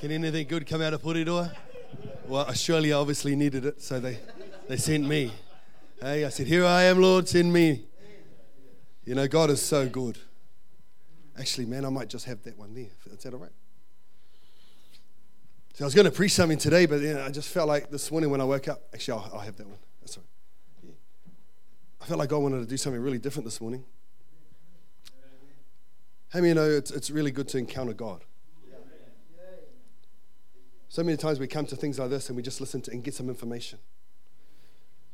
Can anything good come out of Porirua? Well, Australia obviously needed it, so they, they sent me. Hey, I said, Here I am, Lord, send me. You know, God is so good. Actually, man, I might just have that one there. Is that all right? So I was going to preach something today, but know, I just felt like this morning when I woke up, actually, I'll, I'll have that one. That's all right. I felt like God wanted to do something really different this morning. How many you know it's, it's really good to encounter God? So many times we come to things like this and we just listen to and get some information.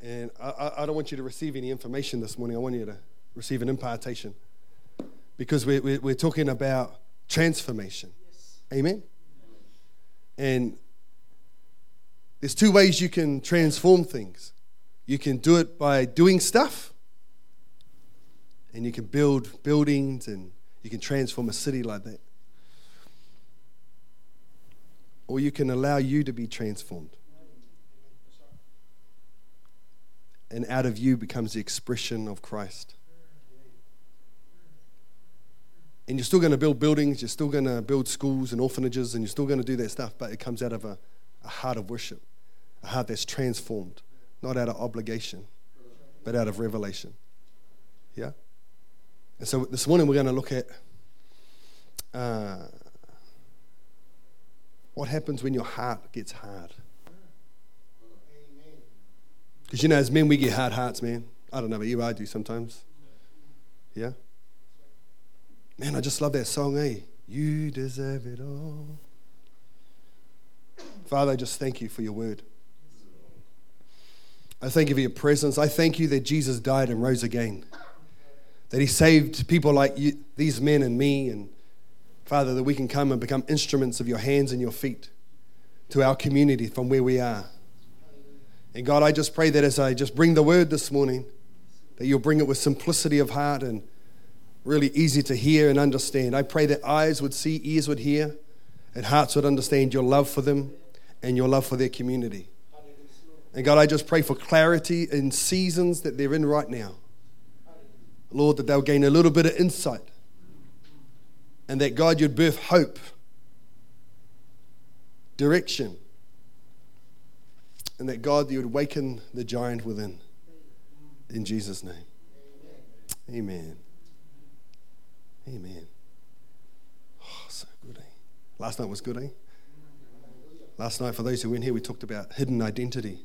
And I, I don't want you to receive any information this morning. I want you to receive an impartation. Because we're, we're, we're talking about transformation. Yes. Amen? And there's two ways you can transform things you can do it by doing stuff, and you can build buildings, and you can transform a city like that. Or you can allow you to be transformed. And out of you becomes the expression of Christ. And you're still going to build buildings, you're still going to build schools and orphanages, and you're still going to do that stuff, but it comes out of a, a heart of worship, a heart that's transformed, not out of obligation, but out of revelation. Yeah? And so this morning we're going to look at uh, what happens when your heart gets hard. Because you know, as men, we get hard hearts, man. I don't know about you, I do sometimes. Yeah? Man, I just love that song, eh? You deserve it all. Father, I just thank you for your word. I thank you for your presence. I thank you that Jesus died and rose again. That he saved people like you, these men and me. And Father, that we can come and become instruments of your hands and your feet to our community from where we are. And God, I just pray that as I just bring the word this morning, that you'll bring it with simplicity of heart and really easy to hear and understand. I pray that eyes would see, ears would hear, and hearts would understand your love for them and your love for their community. And God, I just pray for clarity in seasons that they're in right now. Lord, that they'll gain a little bit of insight. And that God, you'd birth hope, direction, and that God, you would waken the giant within. In Jesus' name. Amen. Amen. Oh, so good, eh? Last night was good, eh? Last night, for those who weren't here, we talked about hidden identity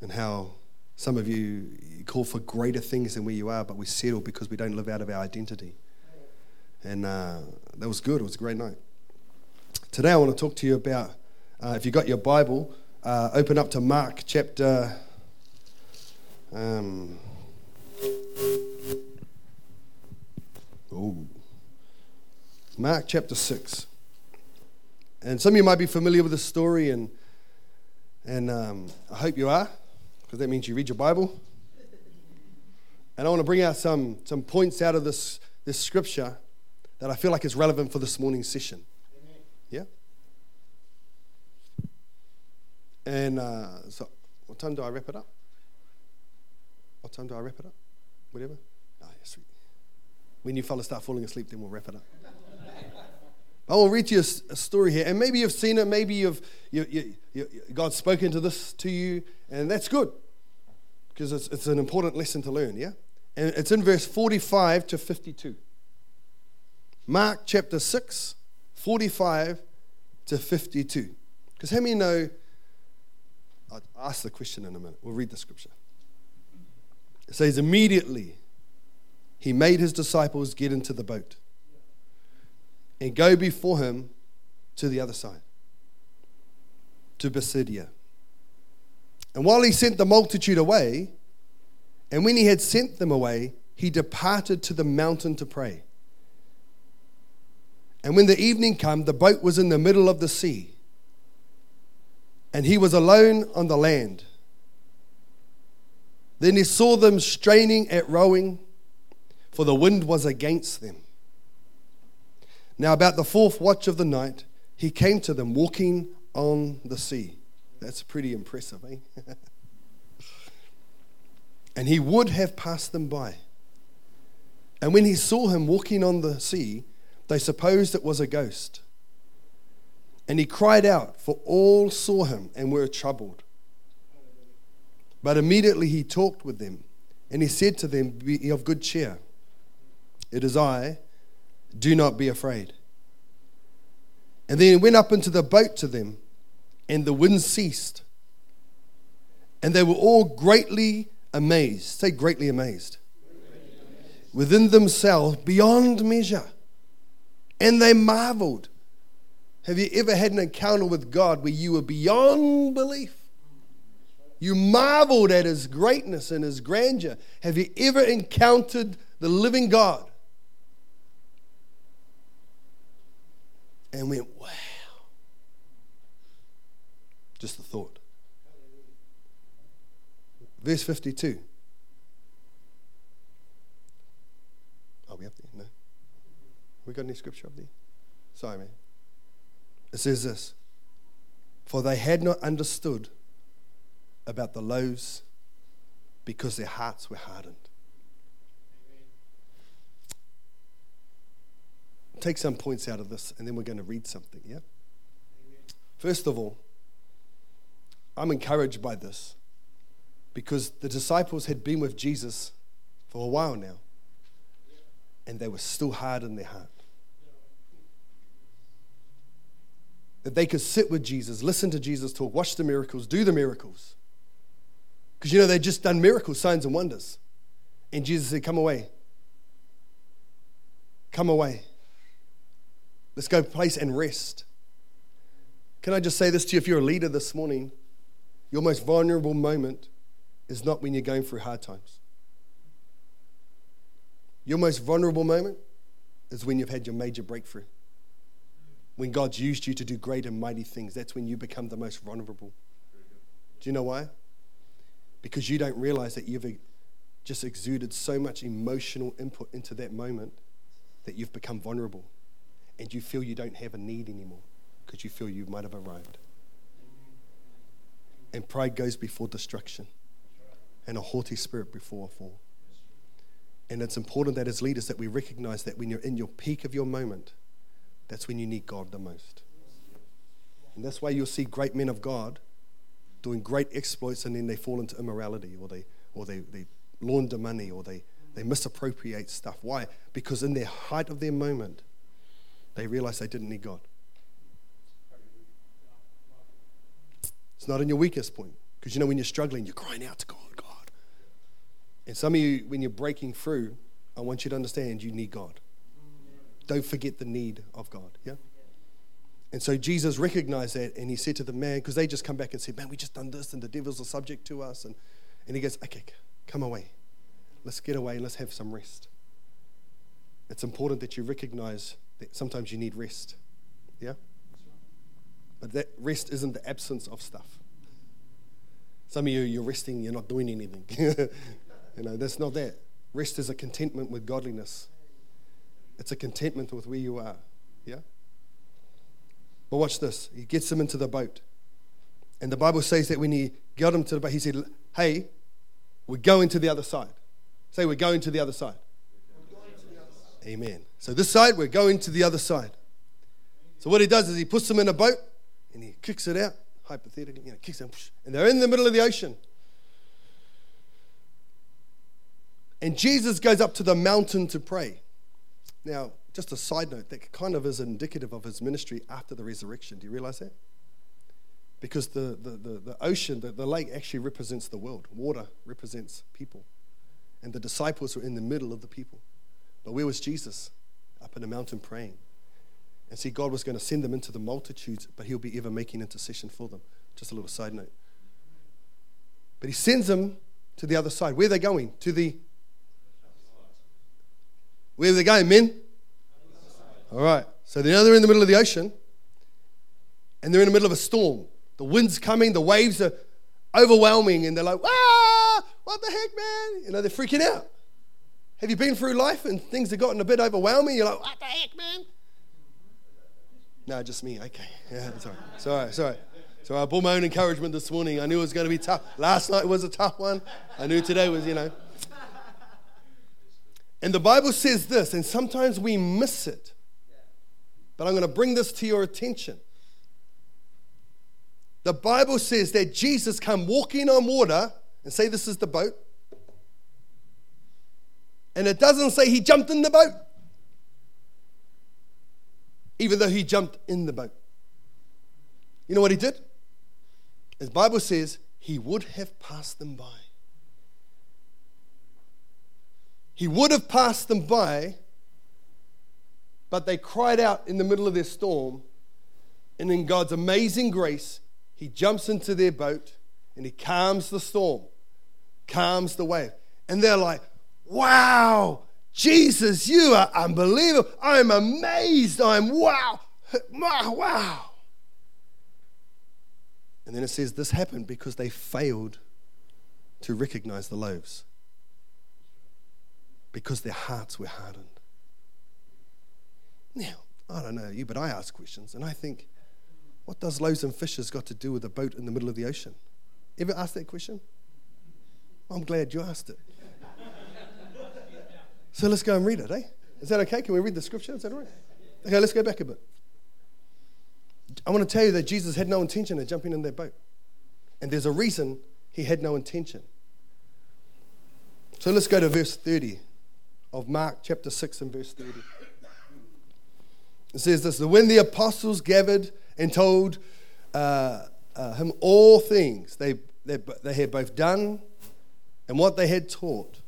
and how some of you call for greater things than where you are, but we settle because we don't live out of our identity. And uh, that was good. It was a great night. Today, I want to talk to you about uh, if you've got your Bible, uh, open up to Mark chapter. Um, oh, Mark chapter 6. And some of you might be familiar with the story, and, and um, I hope you are because that means you read your Bible. And I want to bring out some, some points out of this, this scripture that I feel like is relevant for this morning's session. Amen. Yeah? And uh, so, what time do I wrap it up? What time do I wrap it up? Whatever? Oh, sweet. When you fellas start falling asleep, then we'll wrap it up. I will read you a, story here, and maybe you've seen it, maybe you've you, you, you, God's spoken to this to you, and that's good because it's, it's an important lesson to learn. Yeah, and it's in verse forty-five to fifty-two. Mark chapter six, 45 to fifty-two. Because how many know? I'll ask the question in a minute. We'll read the scripture. It says immediately he made his disciples get into the boat and go before him to the other side, to Bethsaida. And while he sent the multitude away, and when he had sent them away, he departed to the mountain to pray. And when the evening came, the boat was in the middle of the sea, and he was alone on the land. Then he saw them straining at rowing, for the wind was against them. Now, about the fourth watch of the night, he came to them walking on the sea. That's pretty impressive, eh? and he would have passed them by. And when he saw him walking on the sea, they supposed it was a ghost. And he cried out, for all saw him and were troubled. But immediately he talked with them, and he said to them, Be of good cheer. It is I, do not be afraid. And then he went up into the boat to them, and the wind ceased. And they were all greatly amazed. Say, greatly amazed. Within themselves, beyond measure. And they marveled. Have you ever had an encounter with God where you were beyond belief? You marveled at his greatness and his grandeur. Have you ever encountered the living God? And went, wow. Just the thought. Verse 52. Are we up there? No. We got any scripture up there? Sorry, man. It says this For they had not understood about the loaves because their hearts were hardened. Take some points out of this and then we're going to read something, yeah? First of all, I'm encouraged by this because the disciples had been with Jesus for a while now and they were still hard in their heart. That they could sit with Jesus, listen to Jesus talk, watch the miracles, do the miracles. Because you know, they'd just done miracles, signs, and wonders. And Jesus said, Come away. Come away. Let's go place and rest. Can I just say this to you? If you're a leader this morning, your most vulnerable moment is not when you're going through hard times. Your most vulnerable moment is when you've had your major breakthrough. When God's used you to do great and mighty things, that's when you become the most vulnerable. Do you know why? because you don't realize that you've just exuded so much emotional input into that moment that you've become vulnerable and you feel you don't have a need anymore because you feel you might have arrived. And pride goes before destruction and a haughty spirit before a fall. And it's important that as leaders that we recognize that when you're in your peak of your moment, that's when you need God the most. And that's why you'll see great men of God doing great exploits and then they fall into immorality or they, or they, they launder money or they, they misappropriate stuff. Why? Because in their height of their moment, they realize they didn't need God. It's not in your weakest point. Because you know, when you're struggling, you're crying out to God, God. And some of you, when you're breaking through, I want you to understand you need God. Don't forget the need of God. Yeah? And so Jesus recognized that and he said to the man, because they just come back and said, Man, we just done this and the devil's are subject to us. And, and he goes, Okay, come away. Let's get away and let's have some rest. It's important that you recognize that sometimes you need rest. Yeah? But that rest isn't the absence of stuff. Some of you, you're resting, you're not doing anything. you know, that's not that. Rest is a contentment with godliness, it's a contentment with where you are. Yeah? But watch this. He gets them into the boat. And the Bible says that when he got them to the boat, he said, Hey, we're going to the other side. Say, we're going to the other side. Amen. So this side, we're going to the other side. So what he does is he puts them in a boat and he kicks it out, hypothetically, you know, kicks them, and they're in the middle of the ocean. And Jesus goes up to the mountain to pray. Now, just a side note, that kind of is indicative of his ministry after the resurrection. Do you realize that? Because the, the, the, the ocean, the, the lake actually represents the world. Water represents people. And the disciples were in the middle of the people. But where was Jesus? Up in a mountain praying. And see, God was going to send them into the multitudes, but he'll be ever making intercession for them. Just a little side note. But he sends them to the other side. Where are they going? To the. Where are they going, men? All right. So now they're in the middle of the ocean and they're in the middle of a storm. The wind's coming, the waves are overwhelming, and they're like, ah, what the heck, man? You know, they're freaking out. Have you been through life and things have gotten a bit overwhelming? You're like, what the heck, man? No, just me. Okay. Yeah, sorry. Sorry, sorry. So I brought my own encouragement this morning. I knew it was going to be tough. Last night was a tough one. I knew today was, you know. And the Bible says this, and sometimes we miss it. But I'm going to bring this to your attention. the Bible says that Jesus come walking on water and say this is the boat. And it doesn't say he jumped in the boat, even though he jumped in the boat. You know what he did? As Bible says, he would have passed them by. He would have passed them by, but they cried out in the middle of their storm. And in God's amazing grace, He jumps into their boat and He calms the storm, calms the wave. And they're like, wow, Jesus, you are unbelievable. I'm amazed. I'm wow, wow. And then it says this happened because they failed to recognize the loaves because their hearts were hardened. Now, I don't know you, but I ask questions and I think, what does loaves and fishes got to do with a boat in the middle of the ocean? Ever asked that question? I'm glad you asked it. so let's go and read it, eh? Is that okay? Can we read the scripture? Is that all right? Okay, let's go back a bit. I want to tell you that Jesus had no intention of jumping in that boat. And there's a reason he had no intention. So let's go to verse 30 of Mark chapter 6 and verse 30. It says this When the apostles gathered and told uh, uh, him all things they, they, they had both done and what they had taught,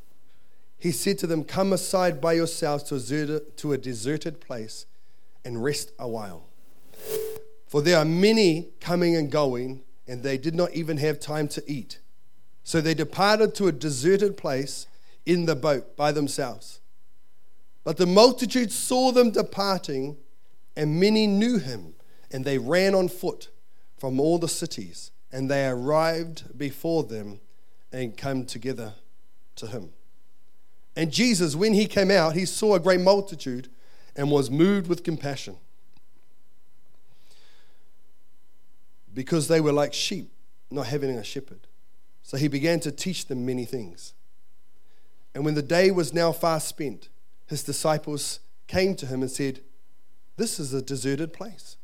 he said to them, Come aside by yourselves to a, deserted, to a deserted place and rest a while. For there are many coming and going, and they did not even have time to eat. So they departed to a deserted place in the boat by themselves. But the multitude saw them departing, and many knew him, and they ran on foot from all the cities, and they arrived before them and came together to him. And Jesus, when he came out, he saw a great multitude and was moved with compassion because they were like sheep, not having a shepherd. So he began to teach them many things. And when the day was now far spent, his disciples came to him and said, This is a deserted place,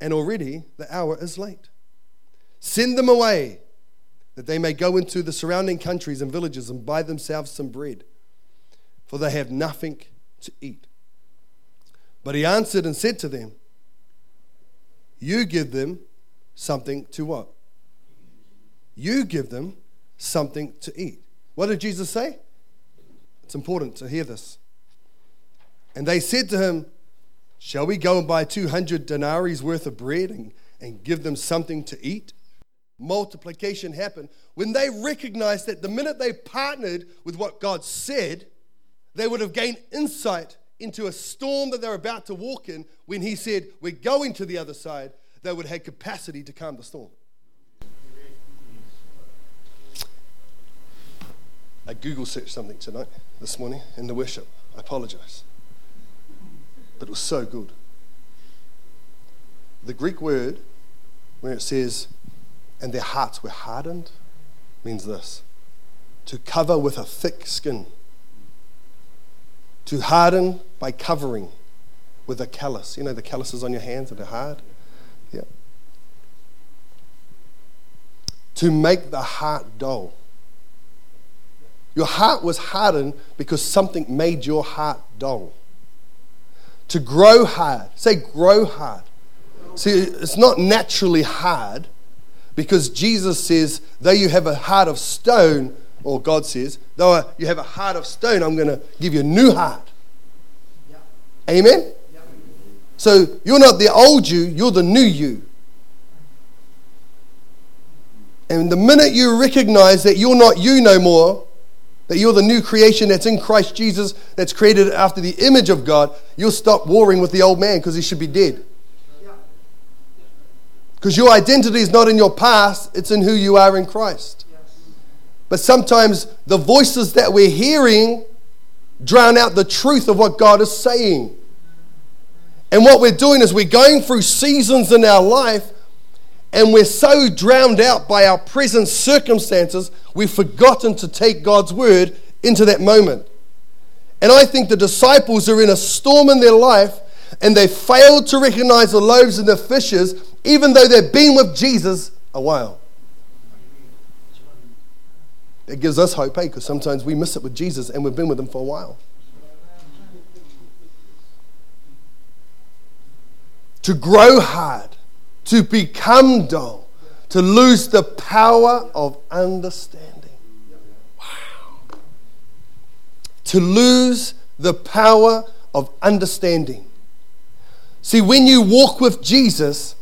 and already the hour is late. Send them away that they may go into the surrounding countries and villages and buy themselves some bread, for they have nothing to eat. But he answered and said to them, You give them something to what? You give them something to eat. What did Jesus say? It's important to hear this. And they said to him, Shall we go and buy 200 denarii worth of bread and, and give them something to eat? Multiplication happened. When they recognized that the minute they partnered with what God said, they would have gained insight into a storm that they're about to walk in. When He said, We're going to the other side, they would have capacity to calm the storm. I Google searched something tonight, this morning, in the worship. I apologize. But it was so good. The Greek word, where it says, and their hearts were hardened, means this to cover with a thick skin, to harden by covering with a callus. You know, the calluses on your hands that are hard? Yeah. To make the heart dull. Your heart was hardened because something made your heart dull. To grow hard. Say, grow hard. See, it's not naturally hard because Jesus says, though you have a heart of stone, or God says, though you have a heart of stone, I'm going to give you a new heart. Amen? So you're not the old you, you're the new you. And the minute you recognize that you're not you no more, that you're the new creation that's in Christ Jesus, that's created after the image of God, you'll stop warring with the old man because he should be dead. Because your identity is not in your past, it's in who you are in Christ. But sometimes the voices that we're hearing drown out the truth of what God is saying. And what we're doing is we're going through seasons in our life and we're so drowned out by our present circumstances, we've forgotten to take God's word into that moment. And I think the disciples are in a storm in their life and they failed to recognize the loaves and the fishes even though they've been with Jesus a while. It gives us hope, eh? Because sometimes we miss it with Jesus and we've been with him for a while. To grow hard, to become dull, to lose the power of understanding. Wow. To lose the power of understanding. See, when you walk with Jesus,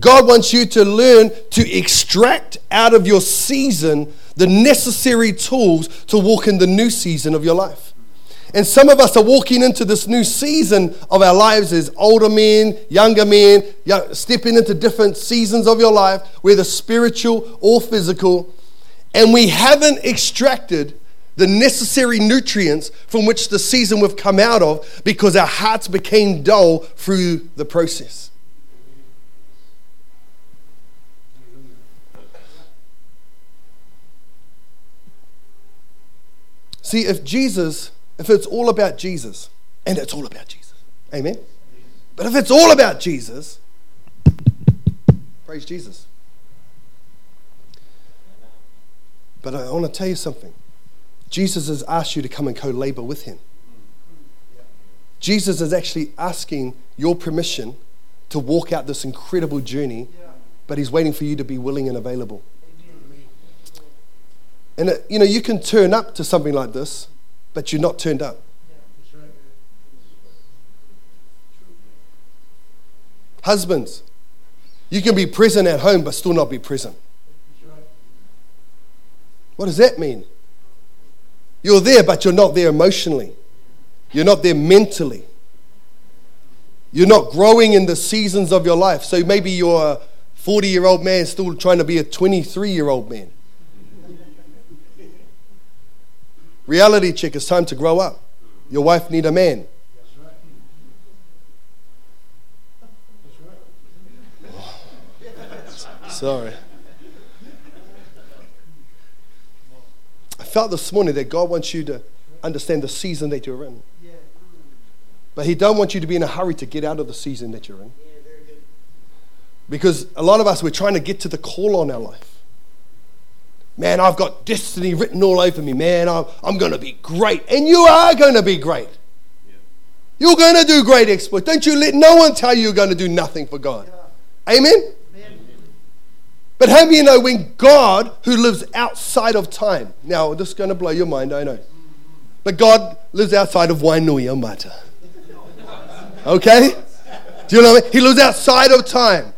God wants you to learn to extract out of your season the necessary tools to walk in the new season of your life. And some of us are walking into this new season of our lives as older men, younger men, young, stepping into different seasons of your life, whether spiritual or physical, and we haven't extracted the necessary nutrients from which the season we've come out of because our hearts became dull through the process. See, if Jesus, if it's all about Jesus, and it's all about Jesus, amen? But if it's all about Jesus, praise Jesus. But I want to tell you something. Jesus has asked you to come and co labor with him. Jesus is actually asking your permission to walk out this incredible journey, but he's waiting for you to be willing and available. And, it, you know, you can turn up to something like this, but you're not turned up. Husbands, you can be present at home, but still not be present. What does that mean? You're there, but you're not there emotionally. You're not there mentally. You're not growing in the seasons of your life. So maybe you're a 40 year old man still trying to be a 23 year old man. Reality check, it's time to grow up. Your wife need a man. Sorry. I felt this morning that God wants you to understand the season that you're in. But He don't want you to be in a hurry to get out of the season that you're in. Because a lot of us, we're trying to get to the call on our life. Man, I've got destiny written all over me. Man, I'm, I'm going to be great. And you are going to be great. You're going to do great exploits. Don't you let no one tell you you're going to do nothing for God. Amen? Amen? But how do you know when God, who lives outside of time, now this is going to blow your mind, I know. But God lives outside of Wainuiomata. Okay? Do you know what I mean? He lives outside of time.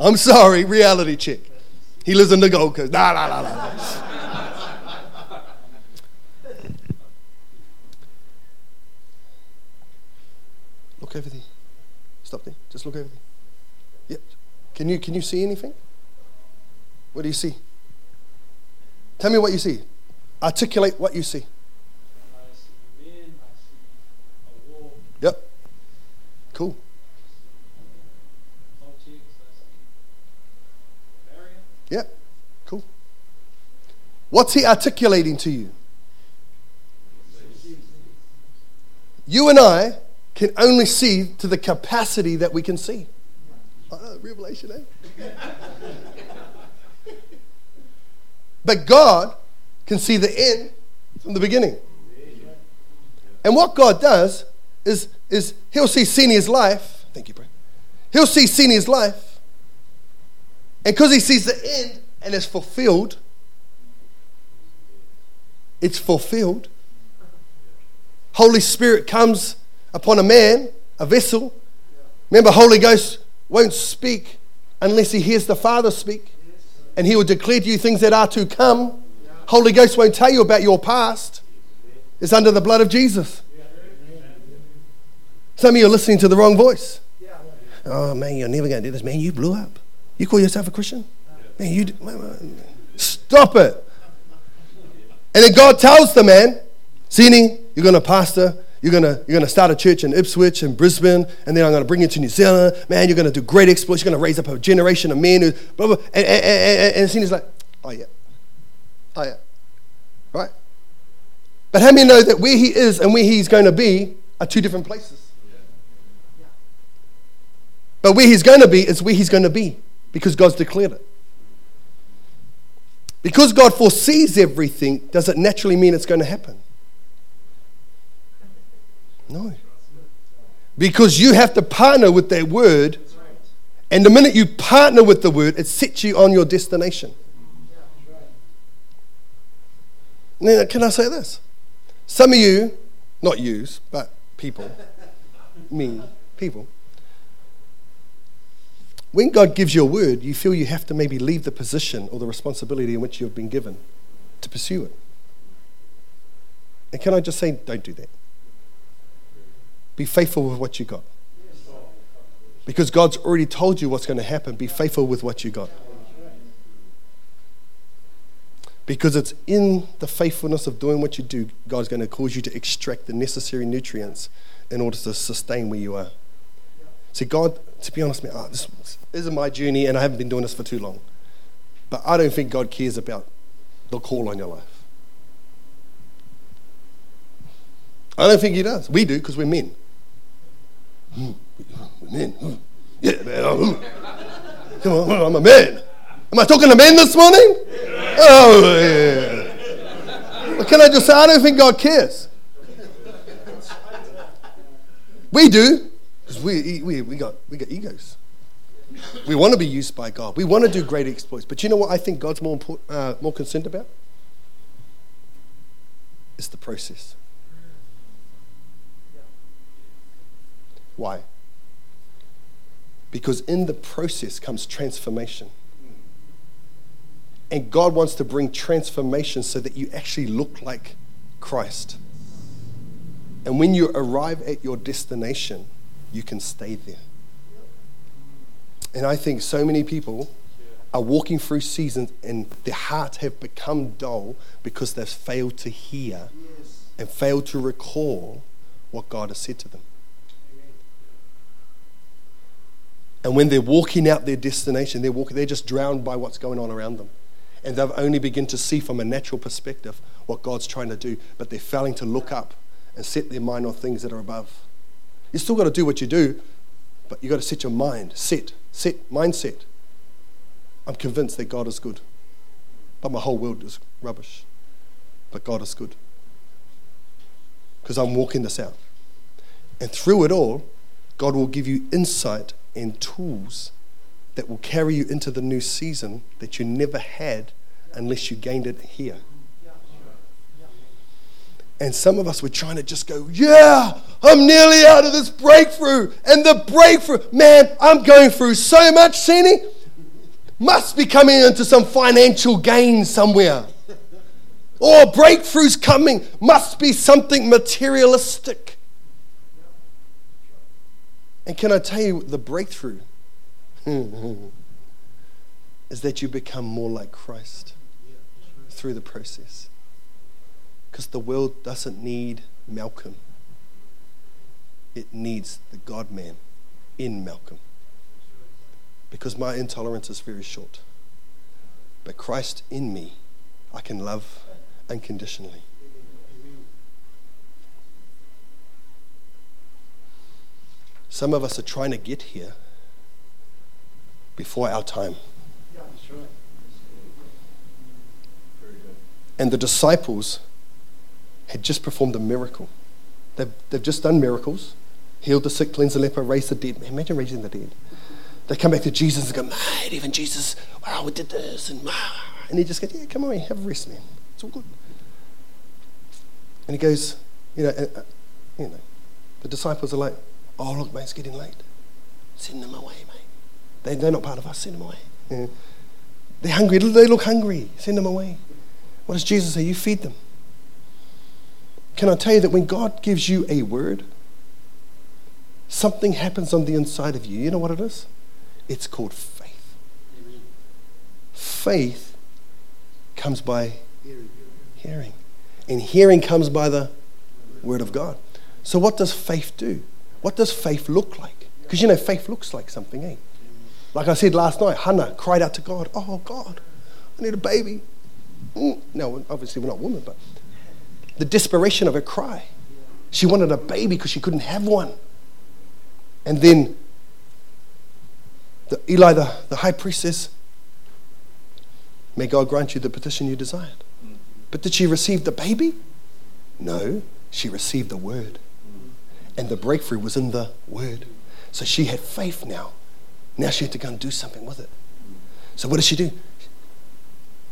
I'm sorry, reality check. He lives in the Gold Coast. Nah, nah, nah, nah. look over there. Stop there. Just look over there. Yep. Can you can you see anything? What do you see? Tell me what you see. Articulate what you see. I see a I see a wall. Yep. Cool. Yeah, cool. What's he articulating to you? You and I can only see to the capacity that we can see. Oh, revelation, eh? but God can see the end from the beginning. And what God does is, is He'll see Senior's life. Thank you, bro. He'll see Senior's life and because he sees the end and it's fulfilled, it's fulfilled. Holy Spirit comes upon a man, a vessel. Remember, Holy Ghost won't speak unless he hears the Father speak. And he will declare to you things that are to come. Holy Ghost won't tell you about your past. It's under the blood of Jesus. Some of you are listening to the wrong voice. Oh man, you're never going to do this, man. You blew up. You call yourself a Christian? Man, you stop it. And then God tells the man, Sini, you're going to pastor. You're gonna, you're gonna start a church in Ipswich and Brisbane, and then I'm gonna bring you to New Zealand. Man, you're gonna do great exploits. You're gonna raise up a generation of men who, blah, blah. And, and, and, and Sini's like, oh yeah, oh yeah, right? But how many know that where he is and where he's going to be are two different places? But where he's going to be is where he's going to be because God's declared it. Because God foresees everything, does it naturally mean it's going to happen? No. Because you have to partner with that word, and the minute you partner with the word, it sets you on your destination. Now, can I say this? Some of you, not yous, but people, me, people, when God gives you a word, you feel you have to maybe leave the position or the responsibility in which you've been given to pursue it. And can I just say, don't do that. Be faithful with what you got. Because God's already told you what's going to happen. Be faithful with what you got. Because it's in the faithfulness of doing what you do, God's going to cause you to extract the necessary nutrients in order to sustain where you are. See, God, to be honest, man, oh, this isn't my journey, and I haven't been doing this for too long. But I don't think God cares about the call on your life. I don't think He does. We do because we're men. Hmm, we're men. Hmm. Yeah, man. Hmm. Come on, I'm a man. Am I talking to men this morning? Oh, yeah. Can I just say, I don't think God cares. We do, because we, we, we, got, we got egos. We want to be used by God. We want to do great exploits. But you know what I think God's more, important, uh, more concerned about? It's the process. Why? Because in the process comes transformation. And God wants to bring transformation so that you actually look like Christ. And when you arrive at your destination, you can stay there. And I think so many people are walking through seasons and their hearts have become dull because they've failed to hear and failed to recall what God has said to them. And when they're walking out their destination, they're, walking, they're just drowned by what's going on around them. And they've only begin to see from a natural perspective what God's trying to do, but they're failing to look up and set their mind on things that are above. You still got to do what you do, but you got to set your mind, set, set, mindset. I'm convinced that God is good, but my whole world is rubbish. But God is good because I'm walking this out. And through it all, God will give you insight and tools that will carry you into the new season that you never had unless you gained it here. And some of us were trying to just go, yeah, I'm nearly out of this breakthrough. And the breakthrough, man, I'm going through so much, Sini. Must be coming into some financial gain somewhere. Or breakthrough's coming. Must be something materialistic. And can I tell you, the breakthrough is that you become more like Christ through the process. Because the world doesn't need Malcolm, it needs the God man in Malcolm. Because my intolerance is very short. But Christ in me, I can love unconditionally. Some of us are trying to get here before our time. And the disciples had just performed a miracle. They've, they've just done miracles, healed the sick, cleansed the leper, raised the dead. Imagine raising the dead. They come back to Jesus and go, mate, even Jesus, wow, we did this. And, and he just goes, yeah, come on, have a rest, man. It's all good. And he goes, you know, uh, you know, the disciples are like, oh, look, mate, it's getting late. Send them away, mate. They, they're not part of us. Send them away. They're hungry. They look hungry. Send them away. What does Jesus say? You feed them. Can I tell you that when God gives you a word, something happens on the inside of you. You know what it is? It's called faith. Faith comes by hearing. And hearing comes by the word of God. So, what does faith do? What does faith look like? Because you know, faith looks like something, eh? Like I said last night, Hannah cried out to God, Oh, God, I need a baby. Mm. No, obviously, we're not women, but the desperation of her cry. She wanted a baby because she couldn't have one. And then The, Eli, the, the high priest, says, May God grant you the petition you desired. But did she receive the baby? No, she received the word. And the breakthrough was in the word. So she had faith now. Now she had to go and do something with it. So what did she do?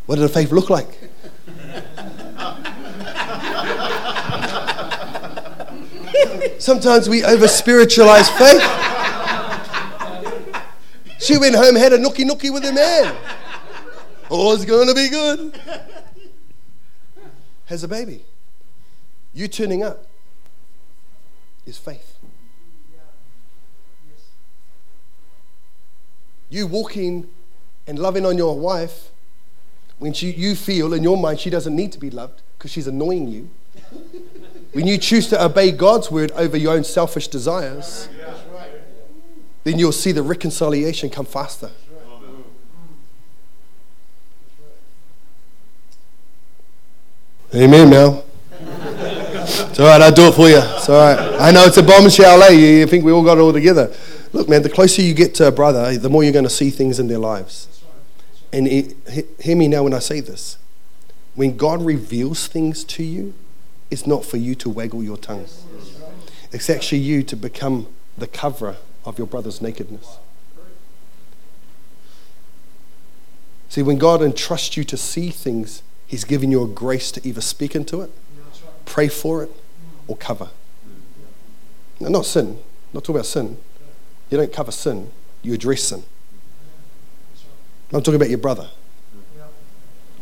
What did her faith look like? Sometimes we over spiritualize faith. She went home, had a nookie nookie with a man. All's going to be good. Has a baby. You turning up is faith. You walking and loving on your wife when she, you feel in your mind she doesn't need to be loved because she's annoying you. When you choose to obey God's word over your own selfish desires, then you'll see the reconciliation come faster. Amen, Mel. it's all right, I'll do it for you. It's all right. I know it's a bombshell, eh? You think we all got it all together. Look, man, the closer you get to a brother, the more you're going to see things in their lives. And it, hear me now when I say this. When God reveals things to you, it's not for you to waggle your tongue. It's actually you to become the coverer of your brother's nakedness. See, when God entrusts you to see things, He's given you a grace to either speak into it, pray for it, or cover. Now, not sin, not talking about sin. You don't cover sin, you address sin. I'm talking about your brother.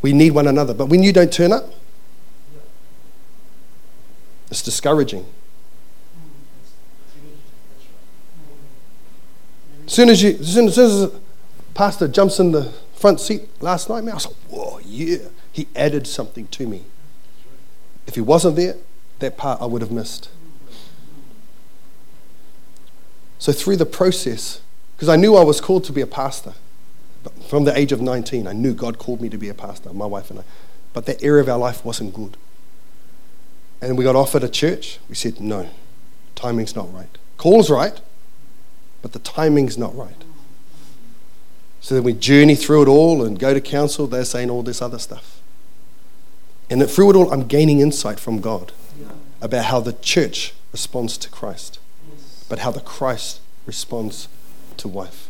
We need one another. But when you don't turn up, it's discouraging. As soon as you, as soon as, as pastor jumps in the front seat last night, man, I was like, whoa, yeah. He added something to me. If he wasn't there, that part I would have missed. So through the process, because I knew I was called to be a pastor. From the age of 19, I knew God called me to be a pastor, my wife and I. But that area of our life wasn't good. And we got offered a church. We said, no, timing's not right. Call's right, but the timing's not right. So then we journey through it all and go to council. They're saying all this other stuff. And through it all, I'm gaining insight from God about how the church responds to Christ, but how the Christ responds to wife.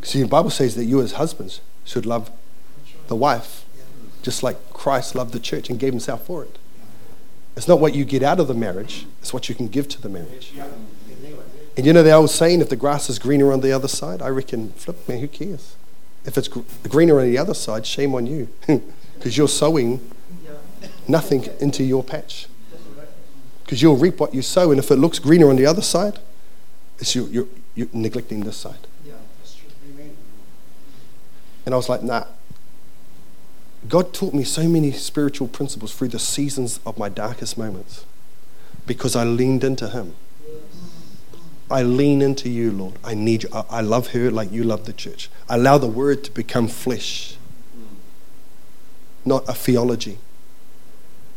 See, the Bible says that you as husbands should love the wife just like Christ loved the church and gave himself for it. It's not what you get out of the marriage, it's what you can give to the marriage. And you know the old saying, if the grass is greener on the other side, I reckon, flip, man, who cares? If it's greener on the other side, shame on you. because you're sowing nothing into your patch. Because you'll reap what you sow, and if it looks greener on the other side, it's you, you're, you're neglecting this side. And I was like, nah. God taught me so many spiritual principles through the seasons of my darkest moments because I leaned into Him. I lean into you, Lord. I need you. I love her like you love the church. I allow the word to become flesh not a theology.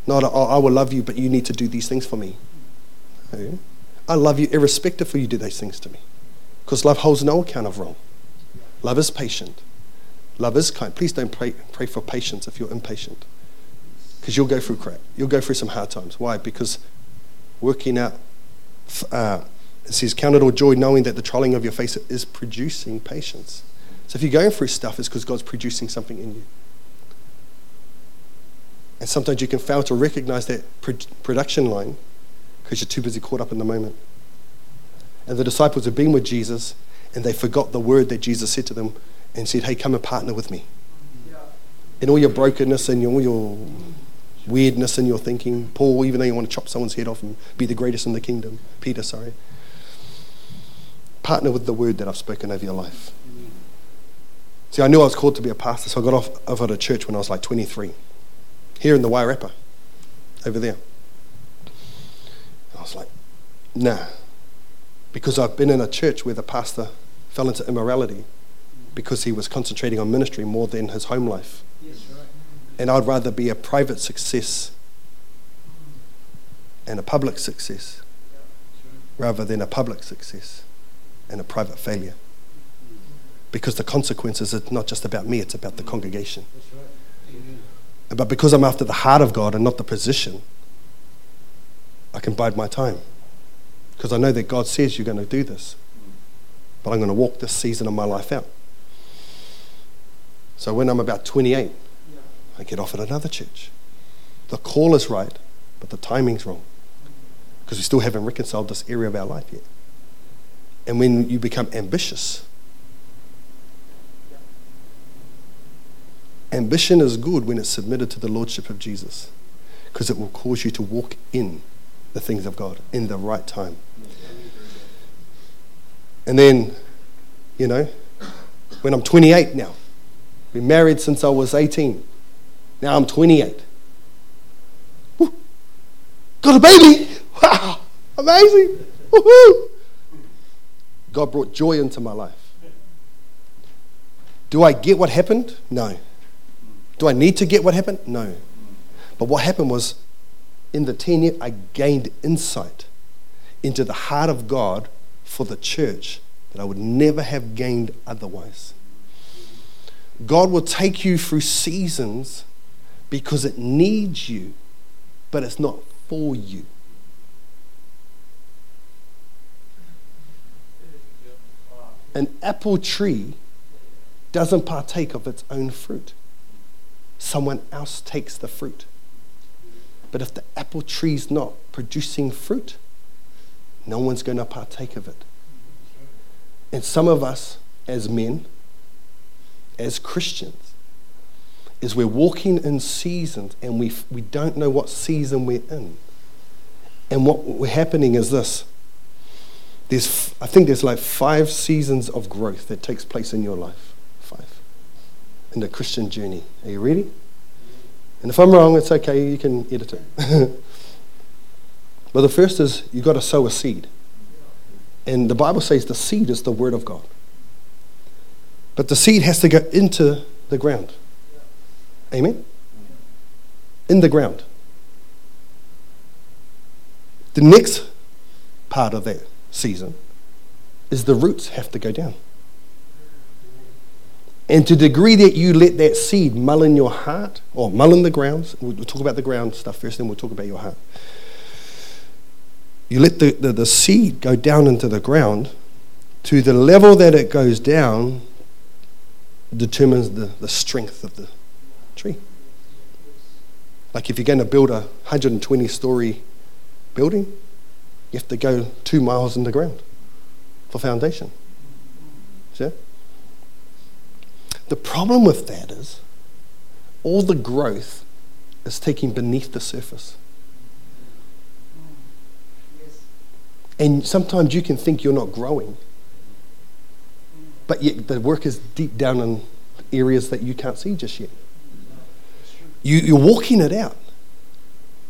Not a, oh, I will love you, but you need to do these things for me. I love you irrespective of you do these things to me. Because love holds no account of wrong. Love is patient. Love is kind. Please don't pray, pray for patience if you're impatient. Because you'll go through crap. You'll go through some hard times. Why? Because working out, uh, it says, count it all joy knowing that the trialing of your faith is producing patience. So if you're going through stuff, it's because God's producing something in you. And sometimes you can fail to recognize that production line because you're too busy caught up in the moment. And the disciples had been with Jesus and they forgot the word that Jesus said to them and said, Hey, come and partner with me. In all your brokenness and all your weirdness in your thinking, Paul, even though you want to chop someone's head off and be the greatest in the kingdom, Peter, sorry, partner with the word that I've spoken over your life. See, I knew I was called to be a pastor, so I got off, at a church when I was like 23 here in the Wairarapa, over there. I was like, nah. Because I've been in a church where the pastor fell into immorality because he was concentrating on ministry more than his home life. Yes, right. And I'd rather be a private success and a public success rather than a public success and a private failure. Because the consequences are not just about me, it's about the congregation. But because I'm after the heart of God and not the position, I can bide my time. Because I know that God says you're going to do this. But I'm going to walk this season of my life out. So when I'm about 28, I get off at another church. The call is right, but the timing's wrong. Because we still haven't reconciled this area of our life yet. And when you become ambitious, ambition is good when it's submitted to the Lordship of Jesus. Because it will cause you to walk in the things of God in the right time. And then, you know, when I'm 28 now, been married since I was 18. Now I'm 28. Woo. Got a baby. Wow. Amazing. Woo-hoo. God brought joy into my life. Do I get what happened? No. Do I need to get what happened? No. But what happened was in the 10 years, I gained insight into the heart of God for the church that I would never have gained otherwise. God will take you through seasons because it needs you, but it's not for you. An apple tree doesn't partake of its own fruit, someone else takes the fruit. But if the apple tree's not producing fruit, no one's going to partake of it. And some of us, as men, as Christians, is we're walking in seasons and we, we don't know what season we're in. And what we're happening is this. There's, I think there's like five seasons of growth that takes place in your life. Five. In the Christian journey. Are you ready? And if I'm wrong, it's okay, you can edit it. but the first is you've got to sow a seed. And the Bible says the seed is the word of God. But the seed has to go into the ground. Amen? In the ground. The next part of that season is the roots have to go down. And to the degree that you let that seed mull in your heart, or mull in the ground, we'll talk about the ground stuff first, then we'll talk about your heart. You let the, the, the seed go down into the ground, to the level that it goes down determines the, the strength of the tree. Like if you're going to build a 120 story building, you have to go two miles in the ground for foundation. See? The problem with that is all the growth is taking beneath the surface. And sometimes you can think you're not growing, but yet the work is deep down in areas that you can't see just yet. You, you're walking it out.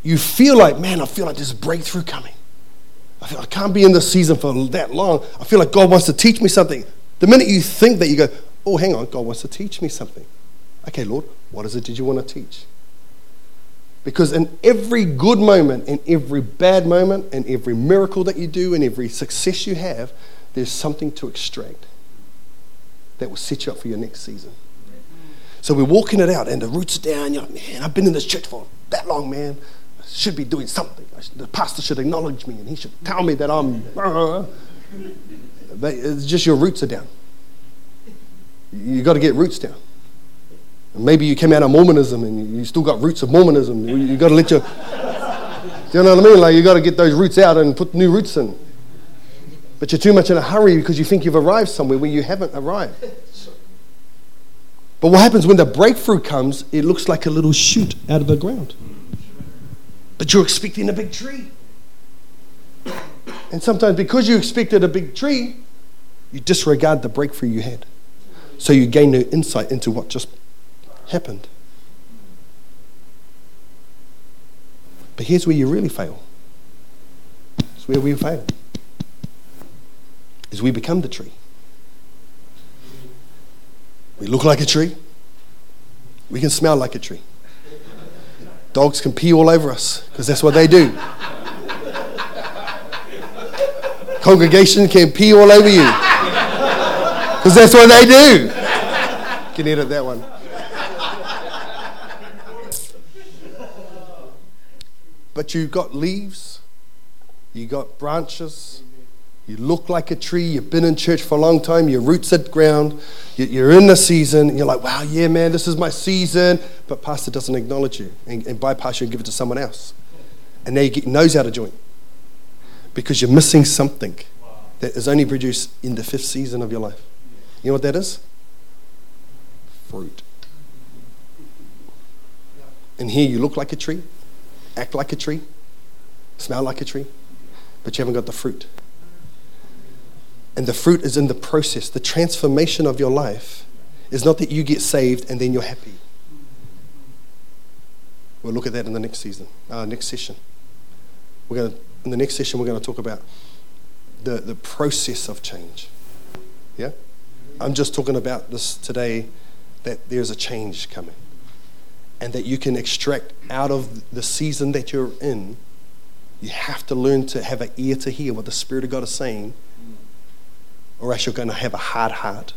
You feel like, man, I feel like there's a breakthrough coming. I feel I can't be in this season for that long. I feel like God wants to teach me something. The minute you think that, you go, oh, hang on, God wants to teach me something. Okay, Lord, what is it did you want to teach? Because in every good moment, in every bad moment, in every miracle that you do, in every success you have, there's something to extract that will set you up for your next season. So we're walking it out, and the roots are down. You're like, man, I've been in this church for that long, man. I should be doing something. The pastor should acknowledge me, and he should tell me that I'm. Uh, but it's just your roots are down. You got to get roots down. Maybe you came out of Mormonism and you still got roots of Mormonism. You got to let your. do you know what I mean? Like you got to get those roots out and put new roots in. But you're too much in a hurry because you think you've arrived somewhere where you haven't arrived. But what happens when the breakthrough comes, it looks like a little shoot out of the ground. But you're expecting a big tree. And sometimes because you expected a big tree, you disregard the breakthrough you had. So you gain no insight into what just happened. But here's where you really fail. It's where we fail. Is we become the tree. We look like a tree. We can smell like a tree. Dogs can pee all over us because that's what they do. Congregation can pee all over you Because that's what they do. Can edit that one. But you've got leaves, you've got branches, you look like a tree, you've been in church for a long time, your roots at ground, you're in the season, you're like, wow, yeah, man, this is my season. But pastor doesn't acknowledge you and, and bypass you and give it to someone else. And now you get your nose out of joint because you're missing something that is only produced in the fifth season of your life. You know what that is? Fruit. And here you look like a tree, act like a tree, smell like a tree, but you haven't got the fruit. And the fruit is in the process. The transformation of your life is not that you get saved and then you're happy. We'll look at that in the next season, uh, next session. We're going in the next session, we're going to talk about the, the process of change. Yeah? I'm just talking about this today that there's a change coming and that you can extract out of the season that you're in. You have to learn to have an ear to hear what the Spirit of God is saying, or else you're going to have a hard heart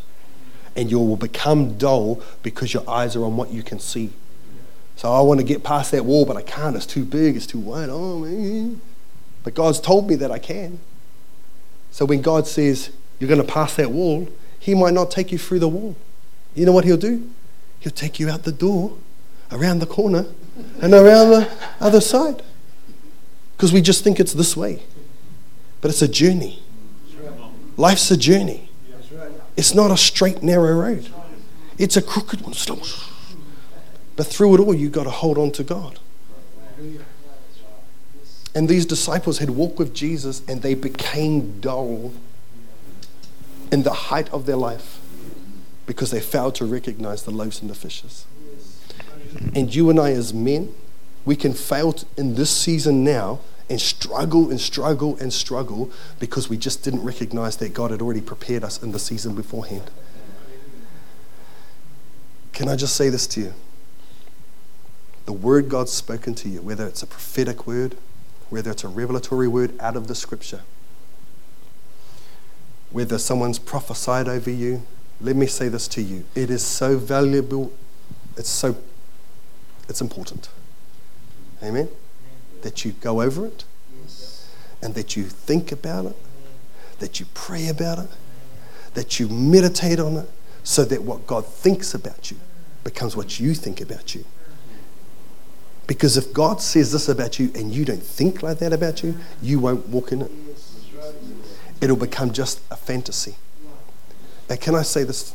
and you will become dull because your eyes are on what you can see. So I want to get past that wall, but I can't. It's too big, it's too wide. Oh, man. But God's told me that I can. So when God says you're going to pass that wall, He might not take you through the wall. You know what He'll do? He'll take you out the door, around the corner, and around the other side. Because we just think it's this way. But it's a journey. Life's a journey. It's not a straight, narrow road. It's a crooked one. But through it all, you've got to hold on to God. And these disciples had walked with Jesus and they became dull in the height of their life because they failed to recognize the loaves and the fishes. And you and I, as men, we can fail in this season now and struggle and struggle and struggle because we just didn't recognize that God had already prepared us in the season beforehand. Can I just say this to you? The word God's spoken to you, whether it's a prophetic word, whether it's a revelatory word out of the scripture, whether someone's prophesied over you, let me say this to you. It is so valuable, it's so it's important. Amen? That you go over it and that you think about it, that you pray about it, that you meditate on it, so that what God thinks about you becomes what you think about you. Because if God says this about you and you don't think like that about you, you won't walk in it. It'll become just a fantasy. Now, can I say this?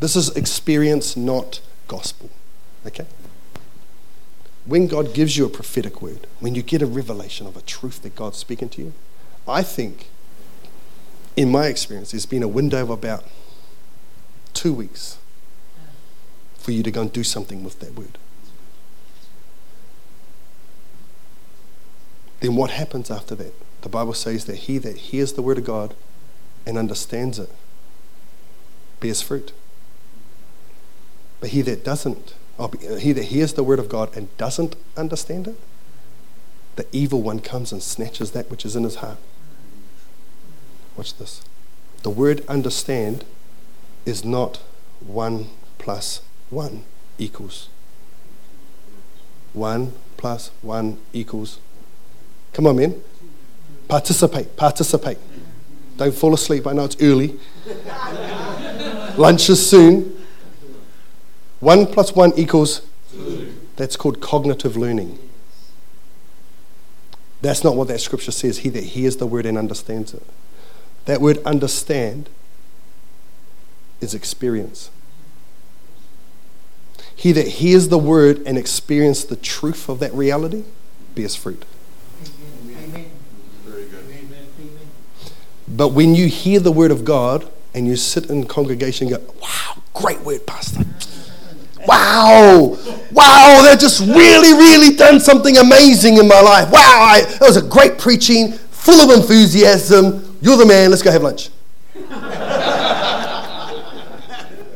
This is experience, not gospel. Okay? When God gives you a prophetic word, when you get a revelation of a truth that God's speaking to you, I think, in my experience, there's been a window of about two weeks for you to go and do something with that word. then what happens after that? The Bible says that he that hears the word of God and understands it bears fruit. But he that doesn't, or uh, he that hears the word of God and doesn't understand it, the evil one comes and snatches that which is in his heart. Watch this. The word understand is not one plus one equals. One plus one equals Come on, men. Participate, participate. Don't fall asleep. I know it's early. Lunch is soon. One plus one equals. 2. That's called cognitive learning. That's not what that scripture says. He that hears the word and understands it. That word understand is experience. He that hears the word and experiences the truth of that reality bears fruit. Amen. Very good. Amen. But when you hear the word of God and you sit in congregation and go, wow, great word, Pastor. Wow, wow, that just really, really done something amazing in my life. Wow, I, that was a great preaching, full of enthusiasm. You're the man, let's go have lunch.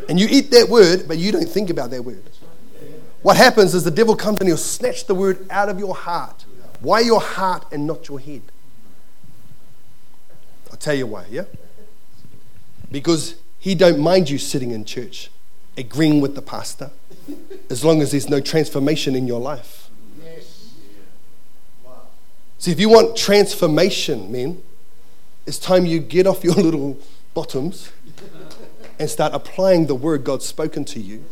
and you eat that word, but you don't think about that word. What happens is the devil comes and he'll snatch the word out of your heart. Why your heart and not your head? I'll tell you why, yeah? Because He don't mind you sitting in church, agreeing with the pastor, as long as there's no transformation in your life. See, if you want transformation, men, it's time you get off your little bottoms and start applying the word God's spoken to you.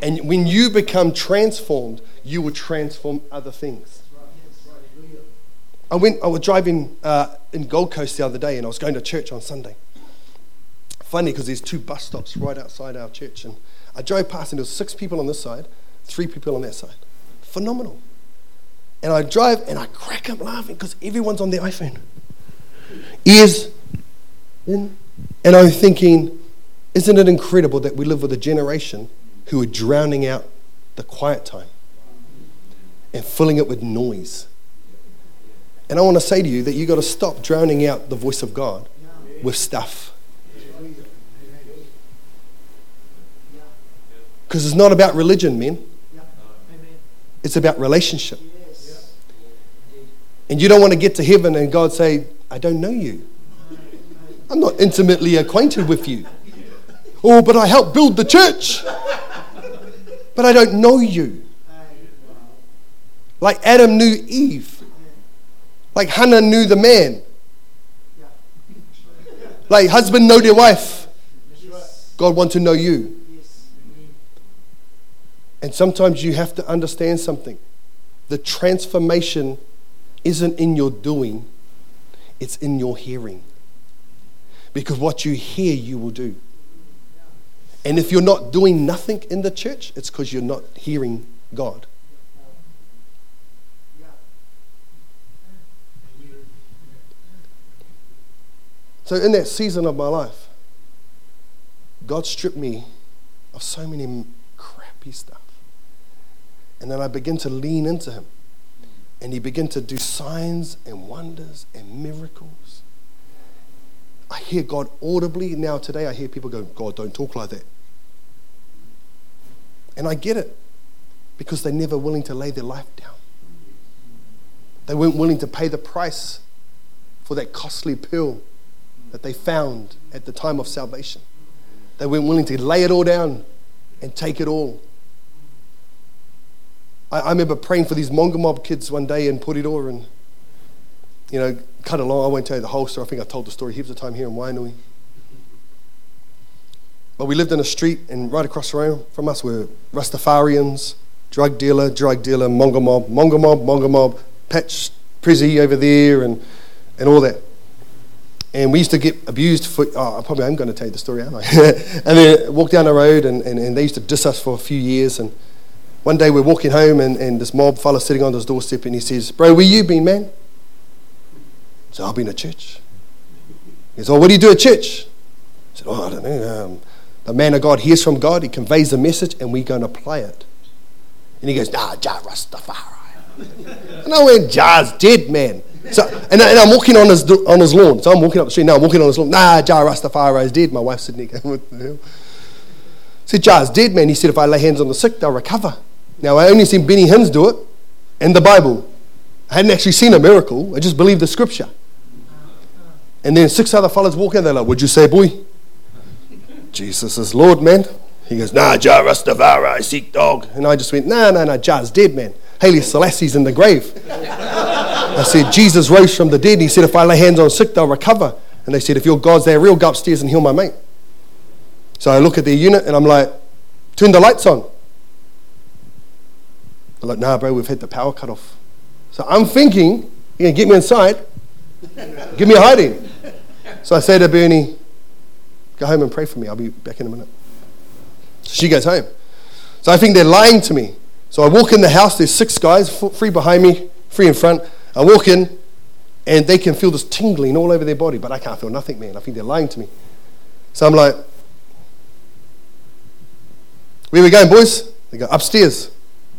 And when you become transformed, you will transform other things. I went. I was driving uh, in Gold Coast the other day, and I was going to church on Sunday. Funny because there's two bus stops right outside our church, and I drove past, and there was six people on this side, three people on that side. Phenomenal. And I drive, and I crack up laughing because everyone's on their iPhone, ears in, and I'm thinking, isn't it incredible that we live with a generation who are drowning out the quiet time and filling it with noise? And I want to say to you that you've got to stop drowning out the voice of God with stuff. Because it's not about religion, men. It's about relationship. And you don't want to get to heaven and God say, I don't know you. I'm not intimately acquainted with you. Oh, but I helped build the church. But I don't know you. Like Adam knew Eve. Like Hannah knew the man. Like husband know their wife. God wants to know you. And sometimes you have to understand something. The transformation isn't in your doing, it's in your hearing. Because what you hear, you will do. And if you're not doing nothing in the church, it's because you're not hearing God. So, in that season of my life, God stripped me of so many crappy stuff. And then I begin to lean into Him. And He began to do signs and wonders and miracles. I hear God audibly. Now, today, I hear people go, God, don't talk like that. And I get it because they're never willing to lay their life down. They weren't willing to pay the price for that costly pill that they found at the time of salvation. They weren't willing to lay it all down and take it all. I, I remember praying for these Mongrel Mob kids one day in Porirua and, you know, cut along. I won't tell you the whole story. I think I told the story heaps of time here in Wainui. But we lived in a street, and right across the road from us were Rastafarians, drug dealer, drug dealer, Mongrel Mob, Mongrel Mob, Mongrel Mob, Patch Prizzy over there, and, and all that. And we used to get abused for, oh, I probably am going to tell you the story, aren't I? and then walk down the road, and, and, and, they used to diss us for a few years. And one day we're walking home, and, and this mob fella sitting on his doorstep, and he says, Bro, where you been, man? So I've been at church. He says, Oh, what do you do at church? I said, Oh, I don't know. Um, the man of God hears from God, he conveys the message, and we're going to play it. And he goes, Nah, Jah Rastafari. and I went, Jah's dead, man. So, and, and, I'm walking on his, on his lawn. So I'm walking up the street now. I'm walking on his lawn. Nah, Jah Rastafari is dead. My wife said, Nick, what the hell? I said, Jah's dead, man. He said, if I lay hands on the sick, they'll recover. Now, I only seen Benny Hinn do it in the Bible. I hadn't actually seen a miracle. I just believed the scripture. And then six other fellas walk in. They're like, what'd you say, boy? Jesus is Lord, man. He goes, nah, Jah Rastafari, seek dog. And I just went, nah, nah, nah, Jah's dead, man. Haile Selassie's in the grave. I said, Jesus rose from the dead. And he said, if I lay hands on sick, they'll recover. And they said, if your God's there real, go upstairs and heal my mate. So I look at their unit and I'm like, turn the lights on. They're like, nah, bro, we've had the power cut off. So I'm thinking, you're going to get me inside, give me a hiding. So I say to Bernie, go home and pray for me. I'll be back in a minute. So she goes home. So I think they're lying to me. So I walk in the house, there's six guys, three behind me, three in front. I walk in, and they can feel this tingling all over their body, but I can't feel nothing, man. I think they're lying to me. So I'm like, where we going, boys? They go, upstairs.